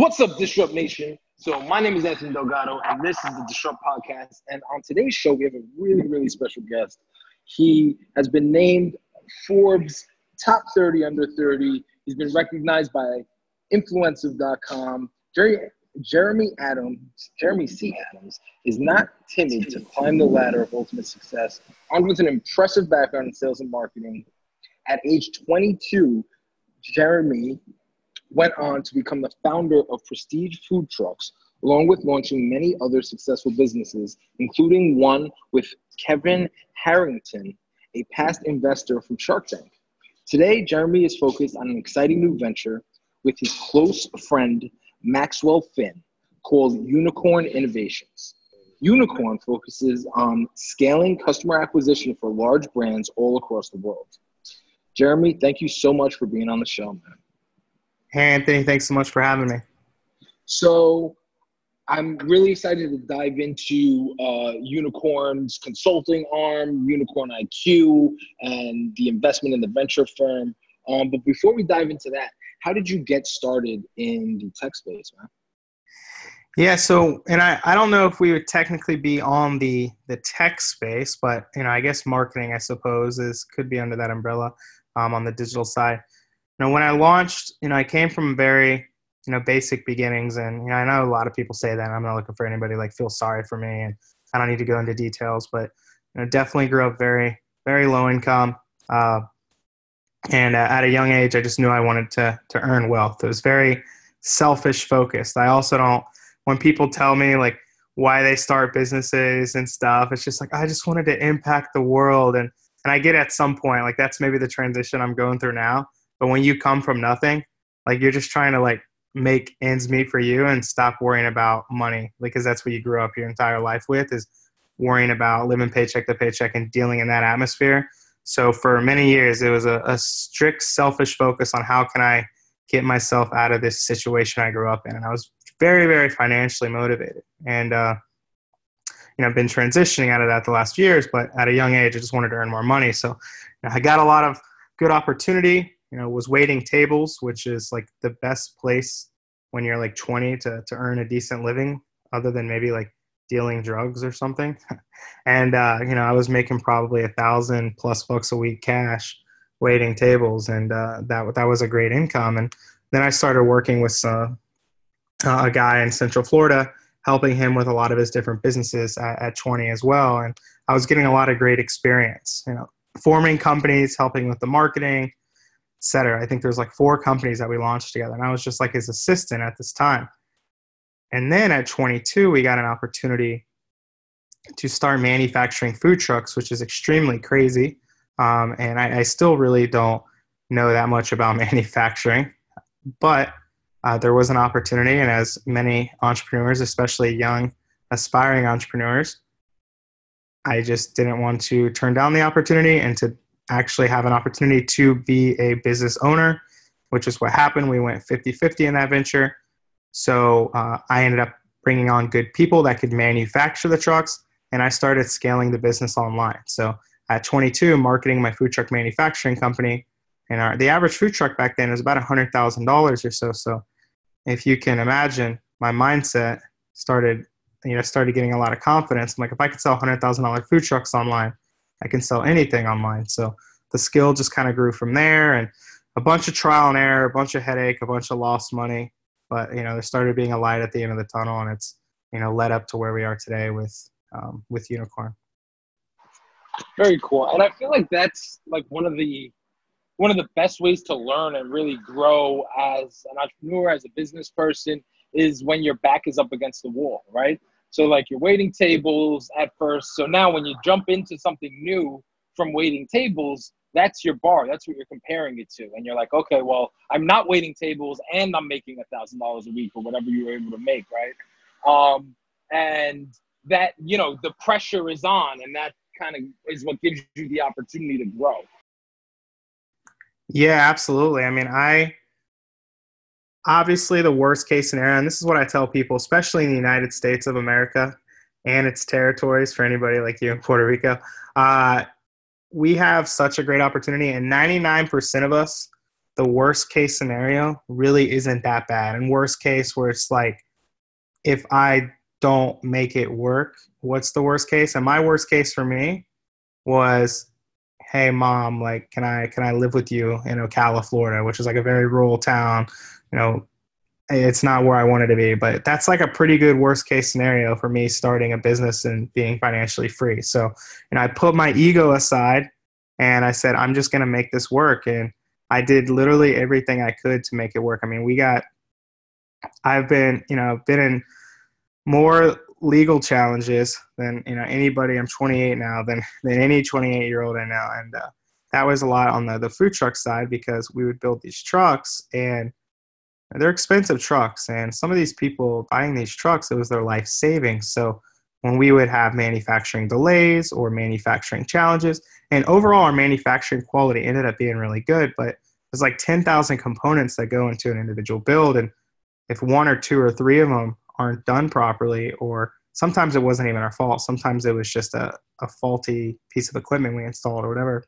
What's up, Disrupt Nation? So, my name is Anthony Delgado, and this is the Disrupt Podcast. And on today's show, we have a really, really special guest. He has been named Forbes Top 30 Under 30. He's been recognized by Influencive.com. Jerry, Jeremy Adams, Jeremy C. Adams, is not timid to climb the ladder of ultimate success. Armed with an impressive background in sales and marketing, at age 22, Jeremy went on to become the founder of Prestige Food Trucks, along with launching many other successful businesses, including one with Kevin Harrington, a past investor from Shark Tank. Today, Jeremy is focused on an exciting new venture with his close friend Maxwell Finn called Unicorn Innovations. Unicorn focuses on scaling customer acquisition for large brands all across the world. Jeremy, thank you so much for being on the show, man. Hey, Anthony, thanks so much for having me. So, I'm really excited to dive into uh, Unicorn's consulting arm, Unicorn IQ, and the investment in the venture firm. Um, but before we dive into that, how did you get started in the tech space, man? Yeah, so and I, I don't know if we would technically be on the the tech space, but you know I guess marketing I suppose is could be under that umbrella um, on the digital side. You know when I launched, you know I came from very you know basic beginnings, and you know I know a lot of people say that. I'm not looking for anybody like feel sorry for me, and I don't need to go into details, but you know definitely grew up very very low income. Uh, and uh, at a young age i just knew i wanted to to earn wealth it was very selfish focused i also don't when people tell me like why they start businesses and stuff it's just like i just wanted to impact the world and and i get at some point like that's maybe the transition i'm going through now but when you come from nothing like you're just trying to like make ends meet for you and stop worrying about money because that's what you grew up your entire life with is worrying about living paycheck to paycheck and dealing in that atmosphere so for many years, it was a, a strict selfish focus on how can I get myself out of this situation I grew up in, and I was very, very financially motivated. And uh, you know, I've been transitioning out of that the last years, but at a young age, I just wanted to earn more money. So you know, I got a lot of good opportunity. You know, was waiting tables, which is like the best place when you're like 20 to to earn a decent living, other than maybe like dealing drugs or something. and, uh, you know, I was making probably a thousand plus bucks a week cash waiting tables. And uh, that, that was a great income. And then I started working with uh, a guy in Central Florida, helping him with a lot of his different businesses at, at 20 as well. And I was getting a lot of great experience, you know, forming companies, helping with the marketing, etc. I think there's like four companies that we launched together. And I was just like his assistant at this time and then at 22, we got an opportunity to start manufacturing food trucks, which is extremely crazy. Um, and I, I, still really don't know that much about manufacturing, but uh, there was an opportunity. And as many entrepreneurs, especially young, aspiring entrepreneurs, I just didn't want to turn down the opportunity and to actually have an opportunity to be a business owner, which is what happened. We went 50 50 in that venture. So uh, I ended up bringing on good people that could manufacture the trucks, and I started scaling the business online. So at 22, marketing my food truck manufacturing company, and our, the average food truck back then was about $100,000 or so. So if you can imagine, my mindset started, you know, started getting a lot of confidence. I'm like, if I could sell $100,000 food trucks online, I can sell anything online. So the skill just kind of grew from there, and a bunch of trial and error, a bunch of headache, a bunch of lost money. But you know there started being a light at the end of the tunnel and it's you know led up to where we are today with um, with unicorn. Very cool. And i feel like that's like one of the one of the best ways to learn and really grow as an entrepreneur as a business person is when your back is up against the wall right so like you're waiting tables at first so now when you jump into something new from waiting tables that's your bar. That's what you're comparing it to. And you're like, okay, well, I'm not waiting tables and I'm making a thousand dollars a week or whatever you were able to make, right? Um, and that, you know, the pressure is on and that kind of is what gives you the opportunity to grow. Yeah, absolutely. I mean, I obviously the worst case scenario, and this is what I tell people, especially in the United States of America and its territories for anybody like you in Puerto Rico. Uh, we have such a great opportunity, and 99% of us the worst case scenario really isn't that bad. And worst case, where it's like, if I don't make it work, what's the worst case? And my worst case for me was, hey mom, like, can I can I live with you in Ocala, Florida, which is like a very rural town, you know, it's not where I wanted to be, but that's like a pretty good worst case scenario for me starting a business and being financially free. So, and I put my ego aside and I said, I'm just going to make this work. And I did literally everything I could to make it work. I mean, we got, I've been, you know, been in more legal challenges than, you know, anybody. I'm 28 now than, than any 28 year old I know. And uh, that was a lot on the, the food truck side because we would build these trucks and they're expensive trucks. And some of these people buying these trucks, it was their life savings. So when we would have manufacturing delays or manufacturing challenges. And overall, our manufacturing quality ended up being really good, but there's like 10,000 components that go into an individual build. And if one or two or three of them aren't done properly, or sometimes it wasn't even our fault, sometimes it was just a, a faulty piece of equipment we installed or whatever.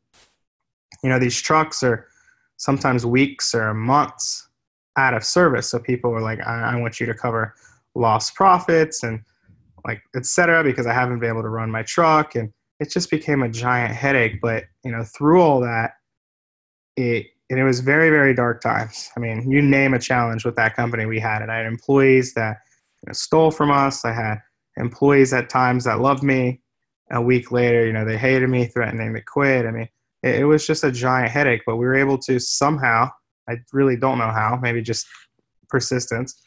You know, these trucks are sometimes weeks or months out of service. So people were like, I, I want you to cover lost profits and like etc because i haven't been able to run my truck. And it just became a giant headache. But you know through all that it and it was very very dark times. I mean you name a challenge with that company we had. It i had employees that you know, stole from us. I had employees at times that loved me. A week later you know they hated me threatening to quit. I mean it, it was just a giant headache. But we were able to somehow i really don't know how maybe just persistence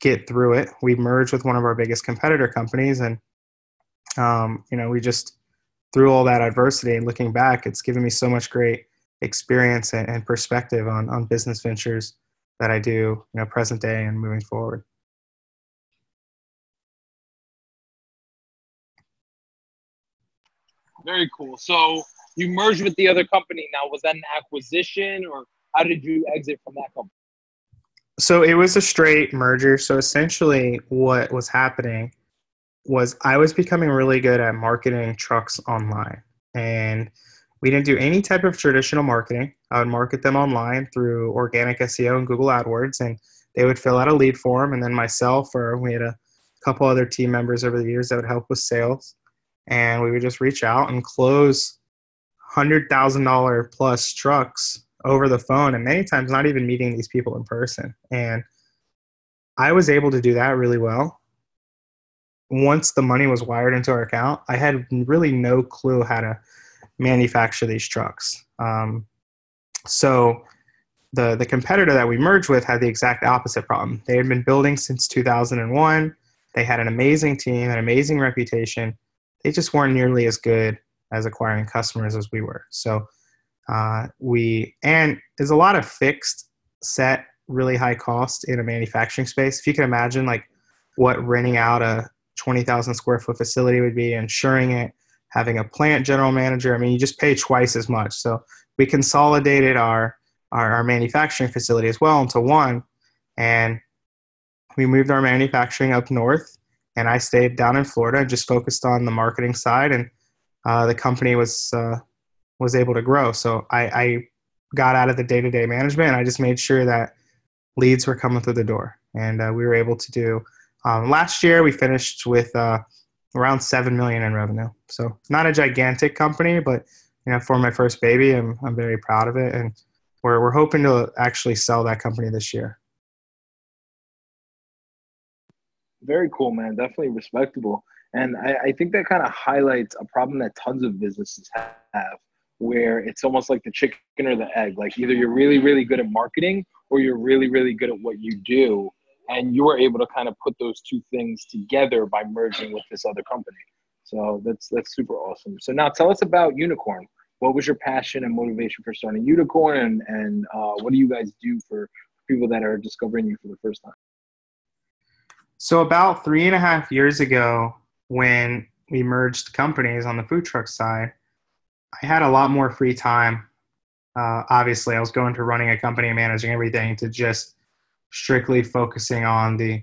get through it. We merged with one of our biggest competitor companies, and um, you know, we just through all that adversity and looking back, it's given me so much great experience and, and perspective on on business ventures that I do, you know, present day and moving forward. Very cool. So you merged with the other company. Now, was that an acquisition, or how did you exit from that company? So it was a straight merger. So essentially, what was happening was I was becoming really good at marketing trucks online. And we didn't do any type of traditional marketing. I would market them online through organic SEO and Google AdWords, and they would fill out a lead form. And then myself, or we had a couple other team members over the years that would help with sales. And we would just reach out and close $100,000 plus trucks over the phone and many times not even meeting these people in person. And I was able to do that really well. Once the money was wired into our account, I had really no clue how to manufacture these trucks. Um, so the the competitor that we merged with had the exact opposite problem. They had been building since 2001. They had an amazing team, an amazing reputation. They just weren't nearly as good as acquiring customers as we were. So uh, we and there's a lot of fixed set really high cost in a manufacturing space. If you can imagine like what renting out a 20,000 square foot facility would be, insuring it, having a plant general manager, I mean, you just pay twice as much. So we consolidated our, our, our manufacturing facility as well into one. And we moved our manufacturing up north and I stayed down in Florida and just focused on the marketing side. And uh, the company was uh, was able to grow. So I, I got out of the day to day management and I just made sure that leads were coming through the door. And uh, we were able to do, um, last year we finished with uh, around 7 million in revenue. So not a gigantic company, but you know, for my first baby, I'm, I'm very proud of it. And we're, we're hoping to actually sell that company this year. Very cool, man. Definitely respectable. And I, I think that kind of highlights a problem that tons of businesses have where it's almost like the chicken or the egg. Like either you're really, really good at marketing or you're really, really good at what you do. And you were able to kind of put those two things together by merging with this other company. So that's that's super awesome. So now tell us about Unicorn. What was your passion and motivation for starting Unicorn, and and uh, what do you guys do for people that are discovering you for the first time? So about three and a half years ago, when we merged companies on the food truck side, I had a lot more free time. Uh, obviously, I was going to running a company and managing everything to just strictly focusing on the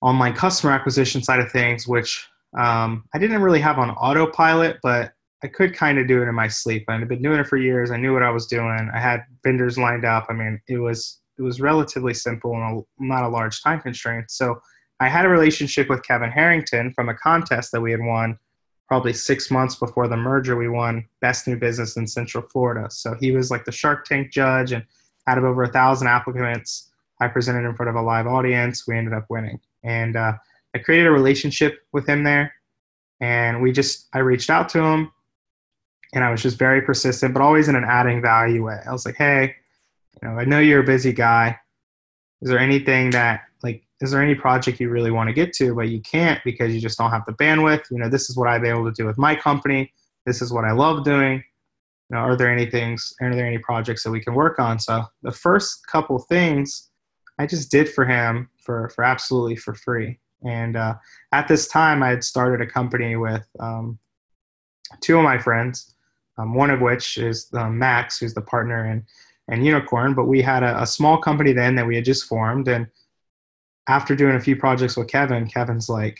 online customer acquisition side of things, which um, I didn't really have on autopilot, but I could kind of do it in my sleep. I'd been doing it for years. I knew what I was doing. I had vendors lined up. I mean, it was it was relatively simple and a, not a large time constraint. So I had a relationship with Kevin Harrington from a contest that we had won probably six months before the merger. We won Best New Business in Central Florida. So he was like the Shark Tank judge, and out of over a thousand applicants, I presented in front of a live audience. We ended up winning, and uh, I created a relationship with him there. And we just, I reached out to him, and I was just very persistent, but always in an adding value way. I was like, hey, you know, I know you're a busy guy. Is there anything that is there any project you really want to get to but you can't because you just don't have the bandwidth? You know, this is what I've been able to do with my company. This is what I love doing. You know, are there any things are there any projects that we can work on? So the first couple things I just did for him for for absolutely for free. And uh, at this time, I had started a company with um, two of my friends, um, one of which is um, Max, who's the partner in and Unicorn, but we had a, a, small company then that we had just formed. And after doing a few projects with Kevin, Kevin's like,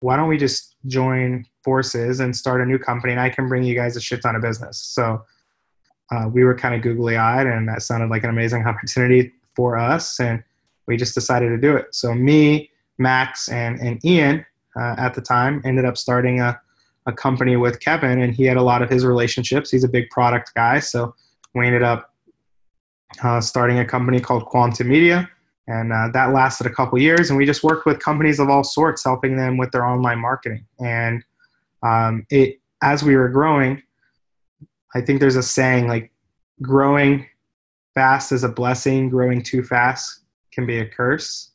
why don't we just join forces and start a new company and I can bring you guys a shit ton of business. So uh, we were kind of googly eyed and that sounded like an amazing opportunity for us. And we just decided to do it. So me, Max, and, and Ian uh, at the time ended up starting a, a company with Kevin and he had a lot of his relationships. He's a big product guy. So we ended up uh, starting a company called Quantum Media. And uh, that lasted a couple years. And we just worked with companies of all sorts, helping them with their online marketing. And um, it, as we were growing, I think there's a saying like growing fast is a blessing, growing too fast can be a curse.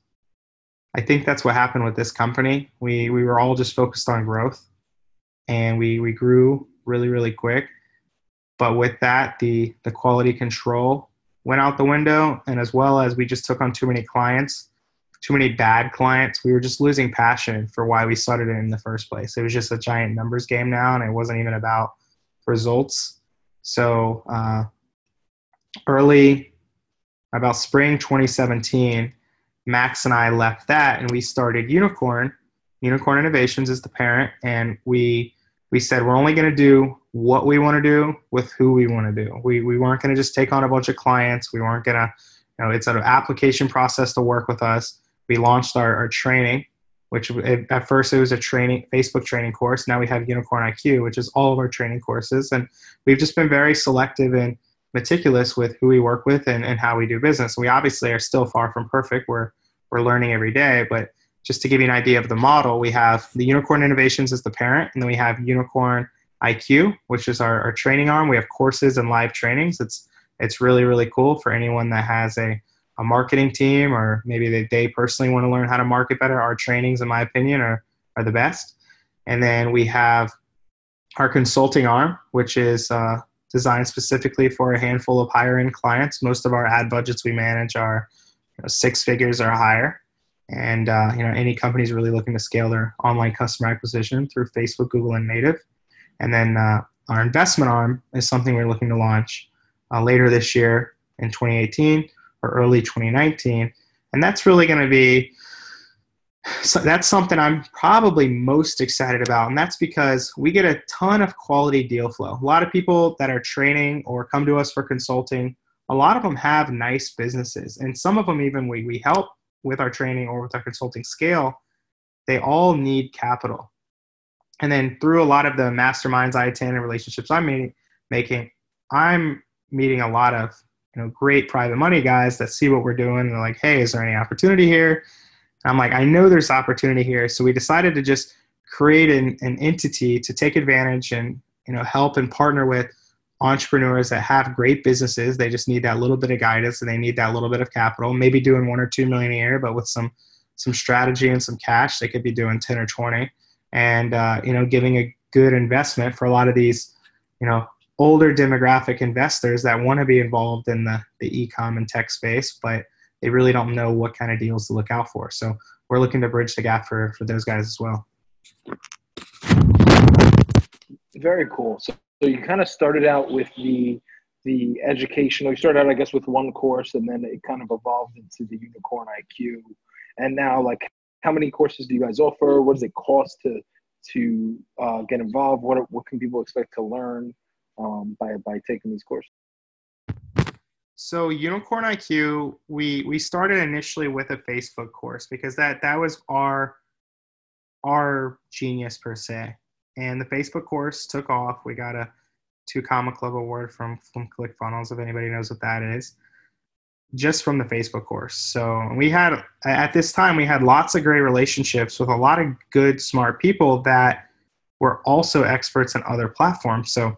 I think that's what happened with this company. We, we were all just focused on growth and we, we grew really, really quick. But with that, the, the quality control went out the window, and as well as we just took on too many clients, too many bad clients. We were just losing passion for why we started it in the first place. It was just a giant numbers game now, and it wasn't even about results. So uh, early, about spring 2017, Max and I left that, and we started Unicorn. Unicorn Innovations is the parent, and we we said we're only going to do what we want to do with who we want to do. We, we weren't going to just take on a bunch of clients. We weren't going to, you know, it's an application process to work with us. We launched our, our training, which at first it was a training, Facebook training course. Now we have Unicorn IQ, which is all of our training courses. And we've just been very selective and meticulous with who we work with and, and how we do business. We obviously are still far from perfect. We're, we're learning every day, but just to give you an idea of the model, we have the Unicorn Innovations as the parent, and then we have Unicorn IQ, which is our, our training arm. We have courses and live trainings. It's it's really really cool for anyone that has a a marketing team or maybe they, they personally want to learn how to market better. Our trainings, in my opinion, are are the best. And then we have our consulting arm, which is uh, designed specifically for a handful of higher end clients. Most of our ad budgets we manage are you know, six figures or higher. And uh, you know, any companies really looking to scale their online customer acquisition through Facebook, Google, and native. And then uh, our investment arm is something we're looking to launch uh, later this year in 2018 or early 2019. And that's really going to be so that's something I'm probably most excited about. And that's because we get a ton of quality deal flow. A lot of people that are training or come to us for consulting, a lot of them have nice businesses. And some of them even we, we help with our training or with our consulting scale, they all need capital. And then through a lot of the masterminds I attend and relationships I'm meeting, making, I'm meeting a lot of you know great private money guys that see what we're doing. And they're like, hey, is there any opportunity here? And I'm like, I know there's opportunity here. So we decided to just create an, an entity to take advantage and you know help and partner with entrepreneurs that have great businesses. They just need that little bit of guidance and they need that little bit of capital. Maybe doing one or two million a year, but with some some strategy and some cash, they could be doing 10 or 20 and uh, you know giving a good investment for a lot of these you know older demographic investors that want to be involved in the, the e-com and tech space but they really don't know what kind of deals to look out for so we're looking to bridge the gap for for those guys as well very cool so, so you kind of started out with the the educational you started out i guess with one course and then it kind of evolved into the unicorn iq and now like how many courses do you guys offer? What does it cost to to uh, get involved? What what can people expect to learn um, by by taking these courses? So Unicorn IQ, we we started initially with a Facebook course because that that was our our genius per se, and the Facebook course took off. We got a two comma club award from from ClickFunnels if anybody knows what that is just from the Facebook course. So we had at this time we had lots of great relationships with a lot of good smart people that were also experts in other platforms. So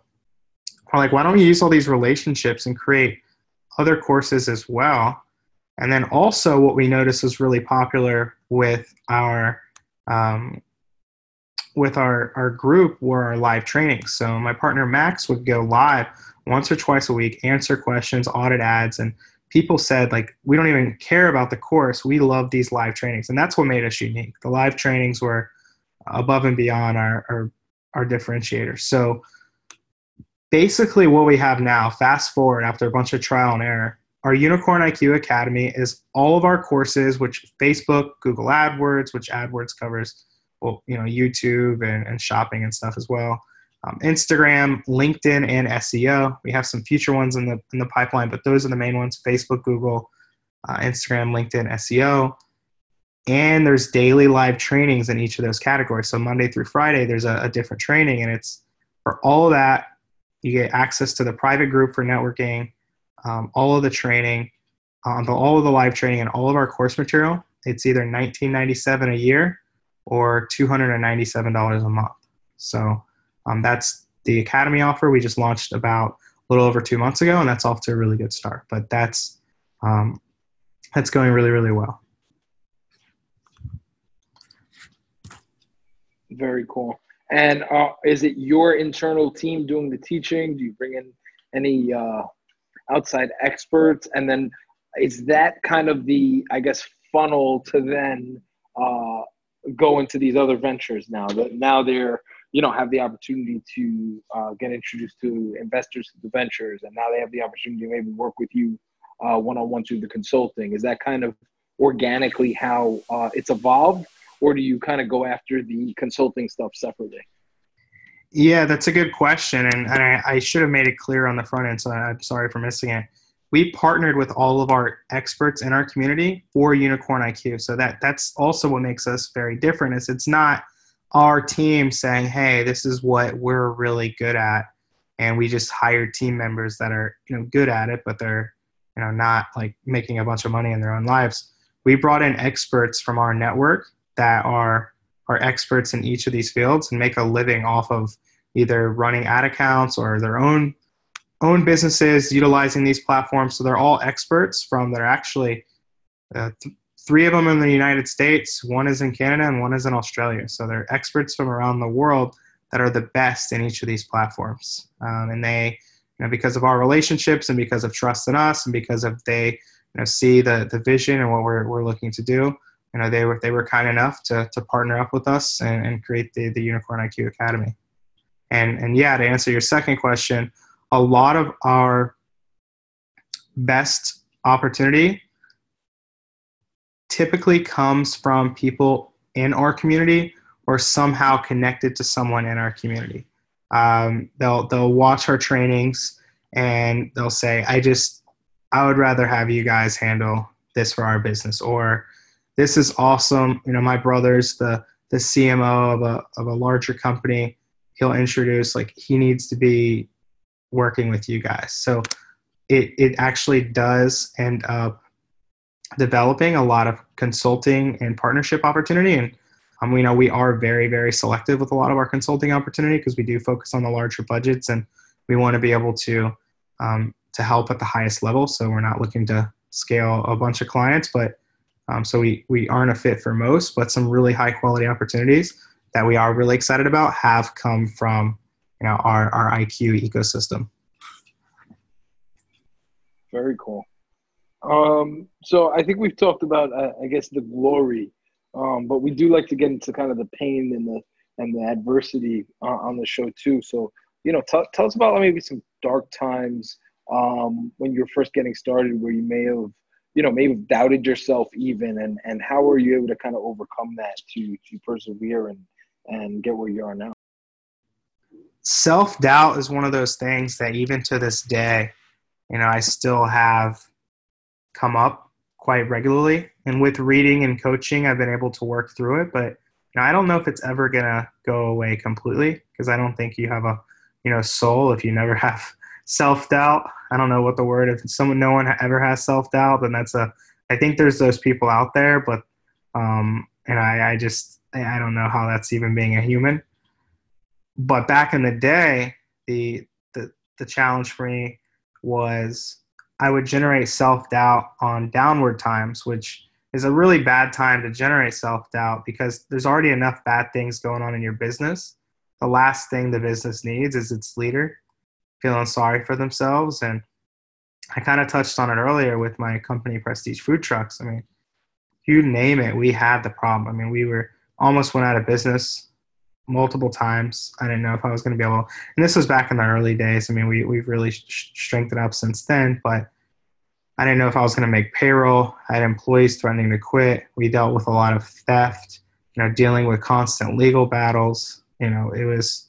we're like, why don't we use all these relationships and create other courses as well? And then also what we noticed was really popular with our um, with our, our group were our live trainings. So my partner Max would go live once or twice a week, answer questions, audit ads, and people said like we don't even care about the course. We love these live trainings. And that's what made us unique. The live trainings were above and beyond our our, our differentiators. So basically what we have now fast forward after a bunch of trial and error our unicorn iq academy is all of our courses which facebook google adwords which adwords covers well you know youtube and, and shopping and stuff as well um, Instagram, LinkedIn, and SEO. We have some future ones in the in the pipeline, but those are the main ones: Facebook, Google, uh, Instagram, LinkedIn, SEO. And there's daily live trainings in each of those categories. So Monday through Friday, there's a, a different training, and it's for all that. You get access to the private group for networking, um, all of the training, um, all of the live training, and all of our course material. It's either 19.97 a year or $297 a month. So um, that's the academy offer we just launched about a little over two months ago, and that's off to a really good start. But that's um, that's going really really well. Very cool. And uh, is it your internal team doing the teaching? Do you bring in any uh, outside experts? And then is that kind of the, I guess, funnel to then uh, go into these other ventures now? That now they're you know have the opportunity to uh, get introduced to investors to the ventures and now they have the opportunity to maybe work with you uh, one-on-one through the consulting is that kind of organically how uh, it's evolved or do you kind of go after the consulting stuff separately yeah that's a good question and, and I, I should have made it clear on the front end so i'm sorry for missing it we partnered with all of our experts in our community for unicorn iq so that that's also what makes us very different is it's not our team saying, "Hey, this is what we're really good at," and we just hired team members that are you know good at it, but they're you know not like making a bunch of money in their own lives. We brought in experts from our network that are are experts in each of these fields and make a living off of either running ad accounts or their own own businesses utilizing these platforms. So they're all experts from that are actually uh, th- three of them in the United States, one is in Canada, and one is in Australia. So they're experts from around the world that are the best in each of these platforms. Um, and they, you know, because of our relationships and because of trust in us and because of they, you know, see the the vision and what we're we're looking to do. You know, they were they were kind enough to to partner up with us and, and create the the Unicorn IQ Academy. And and yeah, to answer your second question, a lot of our best opportunity typically comes from people in our community or somehow connected to someone in our community. Um, they'll they'll watch our trainings and they'll say, "I just I would rather have you guys handle this for our business," or "This is awesome." You know, my brother's the the CMO of a of a larger company. He'll introduce like he needs to be working with you guys. So it it actually does end up developing a lot of consulting and partnership opportunity. And um, we know we are very, very selective with a lot of our consulting opportunity because we do focus on the larger budgets and we want to be able to um, to help at the highest level. So we're not looking to scale a bunch of clients, but um, so we we aren't a fit for most, but some really high quality opportunities that we are really excited about have come from you know our our IQ ecosystem. Very cool. Um, so I think we've talked about, uh, I guess, the glory, um, but we do like to get into kind of the pain and the and the adversity uh, on the show too. So you know, t- tell us about maybe some dark times um, when you're first getting started, where you may have, you know, maybe doubted yourself even, and and how were you able to kind of overcome that to to persevere and and get where you are now? Self doubt is one of those things that even to this day, you know, I still have come up quite regularly. And with reading and coaching, I've been able to work through it. But you know, I don't know if it's ever gonna go away completely because I don't think you have a you know soul if you never have self doubt. I don't know what the word if someone no one ever has self doubt, then that's a I think there's those people out there, but um, and I, I just I don't know how that's even being a human. But back in the day, the the the challenge for me was I would generate self doubt on downward times, which is a really bad time to generate self doubt because there's already enough bad things going on in your business. The last thing the business needs is its leader feeling sorry for themselves. And I kind of touched on it earlier with my company, Prestige Food Trucks. I mean, you name it, we had the problem. I mean, we were almost went out of business multiple times. I didn't know if I was going to be able. And this was back in the early days. I mean, we we've really strengthened up since then, but I didn't know if I was going to make payroll. I had employees threatening to quit. We dealt with a lot of theft. You know, dealing with constant legal battles. You know, it was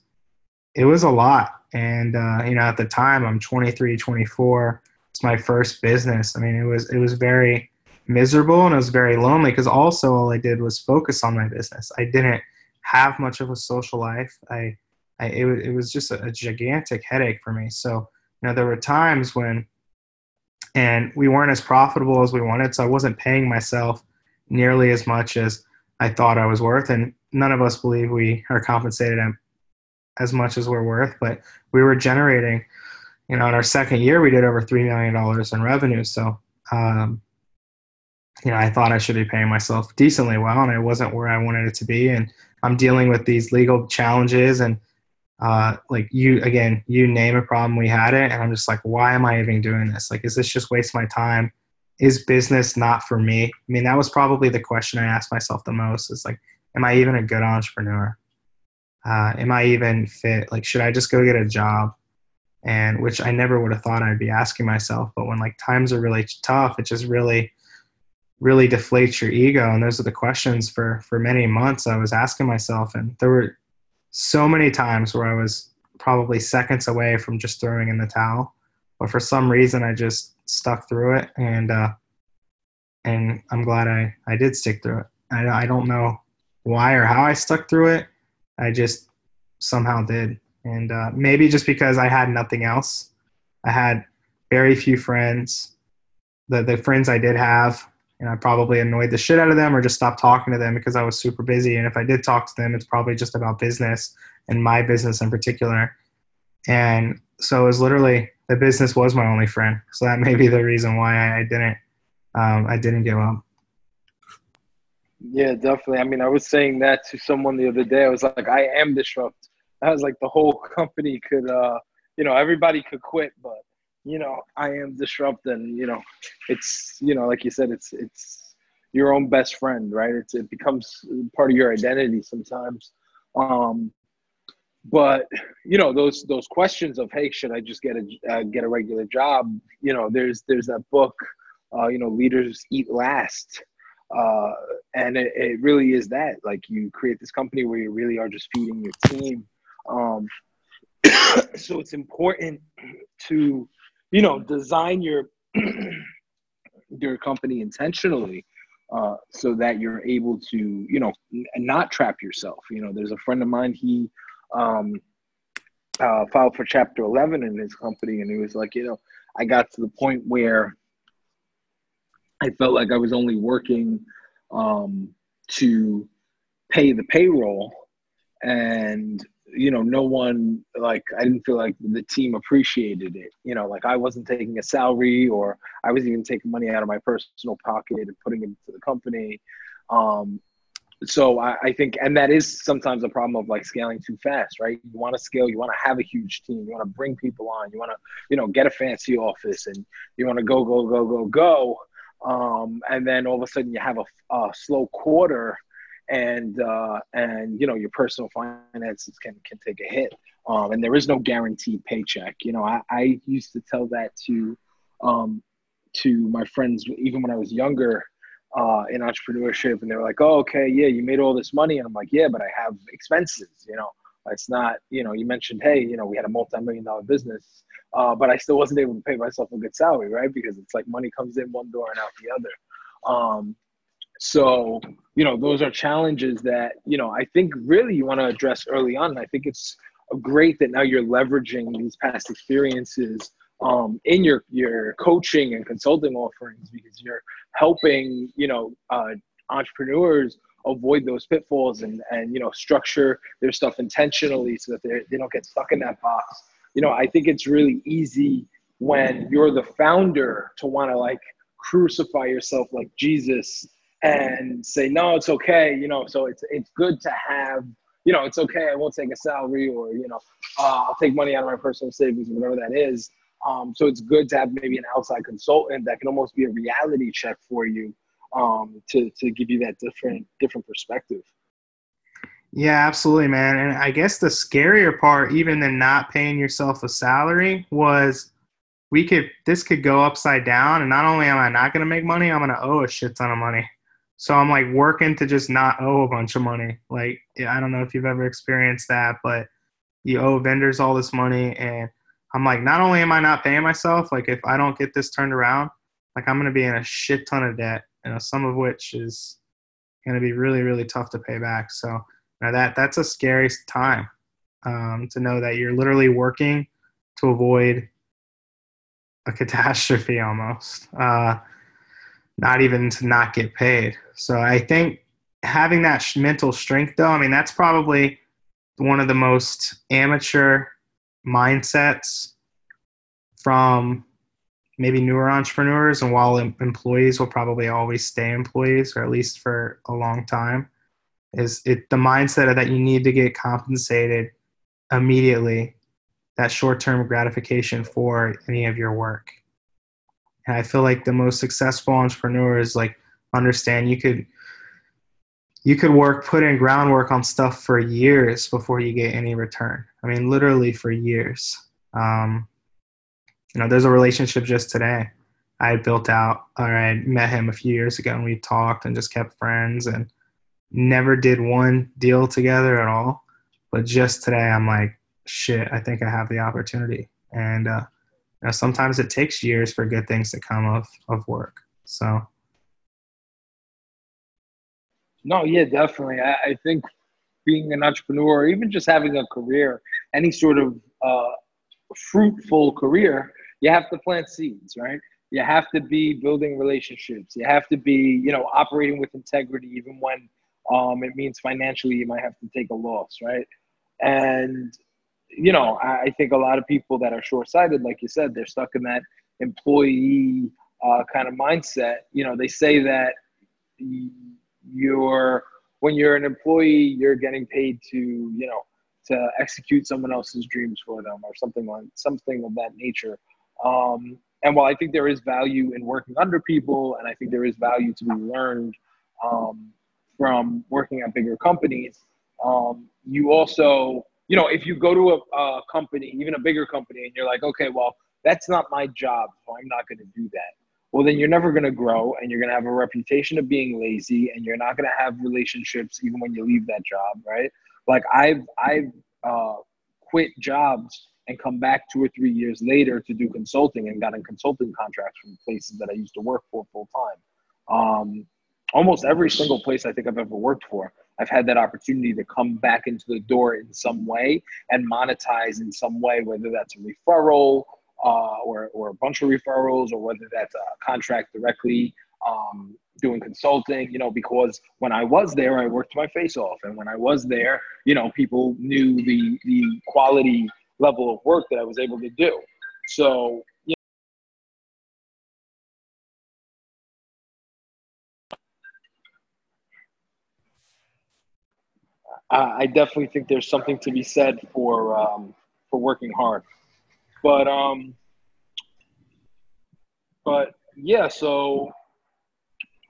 it was a lot. And uh, you know, at the time, I'm 23, 24. It's my first business. I mean, it was it was very miserable and it was very lonely because also all I did was focus on my business. I didn't have much of a social life. I, I it, it was just a, a gigantic headache for me. So you know, there were times when, and we weren't as profitable as we wanted, so I wasn't paying myself nearly as much as I thought I was worth, and none of us believe we are compensated as much as we're worth. But we were generating, you know, in our second year, we did over three million dollars in revenue. So um, you know, I thought I should be paying myself decently well, and I wasn't where I wanted it to be. And I'm dealing with these legal challenges, and uh, like you again, you name a problem, we had it, and I'm just like, why am I even doing this? Like, is this just waste my time? Is business not for me? I mean, that was probably the question I asked myself the most. Is like, am I even a good entrepreneur? Uh, am I even fit? Like, should I just go get a job? And which I never would have thought I'd be asking myself. But when like times are really tough, it just really really deflates your ego and those are the questions for for many months i was asking myself and there were so many times where i was probably seconds away from just throwing in the towel but for some reason i just stuck through it and uh and i'm glad i i did stick through it. I, I don't know why or how i stuck through it i just somehow did and uh, maybe just because i had nothing else. I had very few friends. The the friends i did have and I probably annoyed the shit out of them or just stopped talking to them because I was super busy. And if I did talk to them, it's probably just about business and my business in particular. And so it was literally the business was my only friend. So that may be the reason why I didn't um, I didn't give up. Yeah, definitely. I mean, I was saying that to someone the other day. I was like, I am disrupt. I was like, the whole company could, uh, you know, everybody could quit, but you know, I am disrupting, you know, it's, you know, like you said, it's, it's your own best friend, right? It's, it becomes part of your identity sometimes. Um, but you know those those questions of hey should i just get a uh, get a regular job you know there's there's that book uh, you know leaders eat last uh, and it, it really is that like you create this company where you really are just feeding your team um, so it's important to you know design your your company intentionally uh, so that you're able to you know n- not trap yourself. You know there's a friend of mine he um, uh, filed for chapter 11 in his company and he was like you know i got to the point where i felt like i was only working um, to pay the payroll and you know, no one like I didn't feel like the team appreciated it. You know, like I wasn't taking a salary or I was even taking money out of my personal pocket and putting it into the company. Um, so I, I, think, and that is sometimes a problem of like scaling too fast, right? You want to scale, you want to have a huge team, you want to bring people on, you want to, you know, get a fancy office, and you want to go, go, go, go, go. Um, and then all of a sudden you have a, a slow quarter and uh, and you know your personal finances can can take a hit um, and there is no guaranteed paycheck you know I, I used to tell that to um, to my friends even when I was younger uh, in entrepreneurship, and they were like, "Oh, okay, yeah, you made all this money," and I'm like, "Yeah, but I have expenses, you know." It's not, you know, you mentioned, hey, you know, we had a multi-million dollar business, uh, but I still wasn't able to pay myself a good salary, right? Because it's like money comes in one door and out the other. Um, so, you know, those are challenges that, you know, I think really you want to address early on. And I think it's great that now you're leveraging these past experiences um, in your your coaching and consulting offerings because you're helping you know uh, entrepreneurs avoid those pitfalls and and you know structure their stuff intentionally so that they they don't get stuck in that box. You know, I think it's really easy when you're the founder to want to like crucify yourself like Jesus and say no, it's okay. You know, so it's it's good to have you know, it's okay. I won't take a salary or, you know, uh, I'll take money out of my personal savings, or whatever that is. Um, so it's good to have maybe an outside consultant that can almost be a reality check for you um, to, to give you that different, different perspective. Yeah, absolutely, man. And I guess the scarier part, even than not paying yourself a salary, was we could this could go upside down, and not only am I not going to make money, I'm going to owe a shit ton of money. So I'm like working to just not owe a bunch of money. Like I don't know if you've ever experienced that, but you owe vendors all this money and I'm like not only am I not paying myself, like if I don't get this turned around, like I'm going to be in a shit ton of debt, you know, some of which is going to be really really tough to pay back. So you know, that that's a scary time um, to know that you're literally working to avoid a catastrophe almost. Uh, not even to not get paid. So I think having that mental strength, though, I mean, that's probably one of the most amateur mindsets from maybe newer entrepreneurs. And while employees will probably always stay employees, or at least for a long time, is it the mindset that you need to get compensated immediately, that short term gratification for any of your work. And I feel like the most successful entrepreneurs like understand you could you could work put in groundwork on stuff for years before you get any return. I mean, literally for years. Um, you know, there's a relationship just today. I built out, or I met him a few years ago, and we talked and just kept friends, and never did one deal together at all. But just today, I'm like, shit, I think I have the opportunity, and uh, know, sometimes it takes years for good things to come of, of work. So. No, yeah, definitely. I, I think being an entrepreneur, even just having a career, any sort of uh, fruitful career, you have to plant seeds, right? You have to be building relationships. You have to be, you know, operating with integrity, even when um, it means financially you might have to take a loss, right? And you know, I think a lot of people that are short sighted, like you said, they're stuck in that employee uh, kind of mindset. You know, they say that you're, when you're an employee, you're getting paid to, you know, to execute someone else's dreams for them or something like something of that nature. Um, and while I think there is value in working under people, and I think there is value to be learned um, from working at bigger companies, um, you also you know, if you go to a, a company, even a bigger company, and you're like, okay, well, that's not my job, so I'm not going to do that. Well, then you're never going to grow, and you're going to have a reputation of being lazy, and you're not going to have relationships even when you leave that job, right? Like I've I've uh, quit jobs and come back two or three years later to do consulting and gotten consulting contracts from places that I used to work for full time. Um, almost every single place I think I've ever worked for I've had that opportunity to come back into the door in some way and monetize in some way, whether that's a referral uh, or, or a bunch of referrals or whether that's a contract directly um, doing consulting, you know, because when I was there, I worked my face off. And when I was there, you know, people knew the, the quality level of work that I was able to do. So uh, I definitely think there's something to be said for um, for working hard. But um, but yeah, so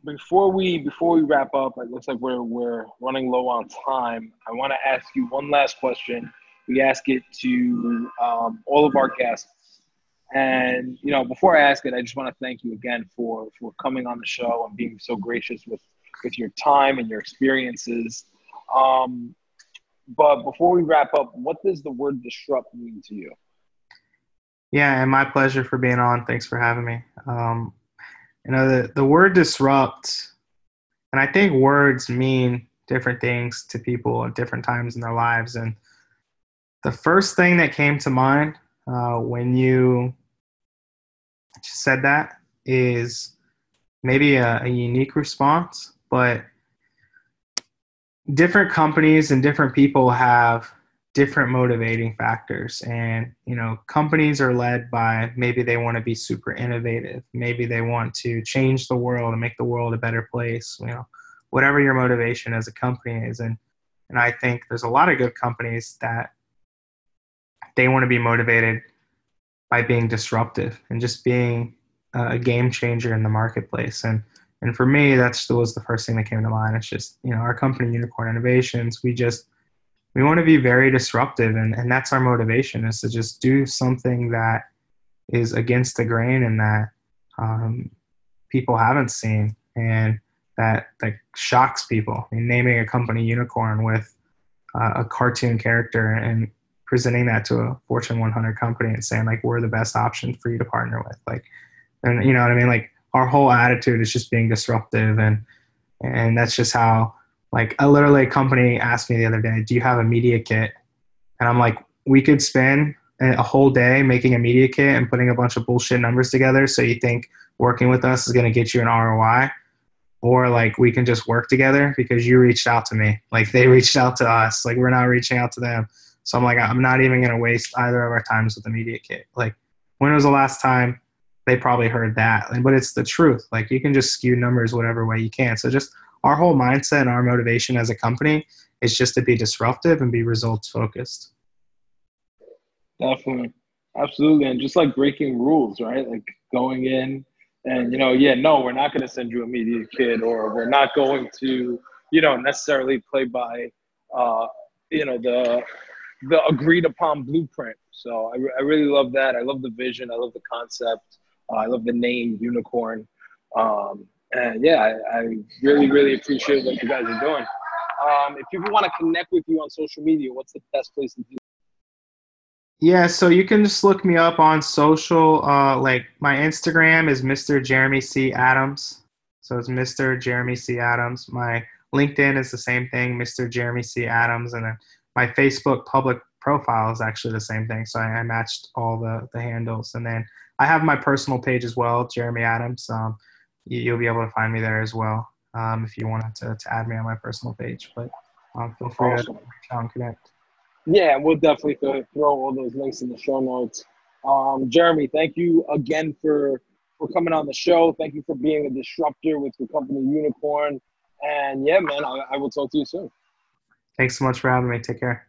before we before we wrap up, it looks like we're we're running low on time. I want to ask you one last question. We ask it to um, all of our guests. And you know, before I ask it, I just want to thank you again for for coming on the show and being so gracious with with your time and your experiences. Um, but before we wrap up, what does the word disrupt mean to you? Yeah, and my pleasure for being on. Thanks for having me. Um, you know, the, the word disrupt, and I think words mean different things to people at different times in their lives. And the first thing that came to mind uh, when you said that is maybe a, a unique response, but different companies and different people have different motivating factors. And you know companies are led by maybe they want to be super innovative. Maybe they want to change the world and make the world a better place you know whatever your motivation as a company is. And and i think there's a lot of good companies that they want to be motivated by being disruptive and just being a game changer in the marketplace. And and for me, that's still was the first thing that came to mind. It's just, you know, our company, Unicorn Innovations, we just, we want to be very disruptive. And, and that's our motivation is to just do something that is against the grain and that um, people haven't seen and that, that shocks people. I mean, naming a company Unicorn with uh, a cartoon character and presenting that to a Fortune 100 company and saying like, we're the best option for you to partner with. Like, and you know what I mean? Like, our whole attitude is just being disruptive and and that's just how like a literally a company asked me the other day do you have a media kit? And i'm like we could spend a whole day making a media kit and putting a bunch of bullshit numbers together so you think working with us is going to get you an roi or like we can just work together because you reached out to me. Like they reached out to us. Like we're not reaching out to them. So i'm like i'm not even going to waste either of our times with the media kit. Like when was the last time they probably heard that. But it's the truth. Like you can just skew numbers whatever way you can. So just our whole mindset and our motivation as a company is just to be disruptive and be results focused. Definitely. Absolutely. And just like breaking rules, right? Like going in and, you know, yeah, no, we're not going to send you a media kit or we're not going to, you know, necessarily play by, uh, you know, the, the agreed upon blueprint. So I, I really love that. I love the vision. I love the concept. Uh, I love the name Unicorn. Um, and yeah, I, I, really, really appreciate what you guys are doing. Um, if people want to connect with you on social media, what's the best place to do? Yeah, so you can just look me up on social. Uh, like my Instagram is Mr. Jeremy C. Adams. So it's Mr. Jeremy C. Adams. My LinkedIn is the same thing, Mr. Jeremy C. Adams. And then my Facebook public profile is actually the same thing. So I, I matched all the, the handles. And then I have my personal page as well, Jeremy Adams. Um, you, will be able to find me there as well um, if you wanted to, to add me on my personal page. But um, feel free awesome. to reach out and connect. Yeah, we'll definitely throw all those links in the show notes. Um, Jeremy, thank you again for for coming on the show. Thank you for being a disruptor with your company Unicorn. And yeah, man, I, I will talk to you soon. Thanks so much for having me. Take care.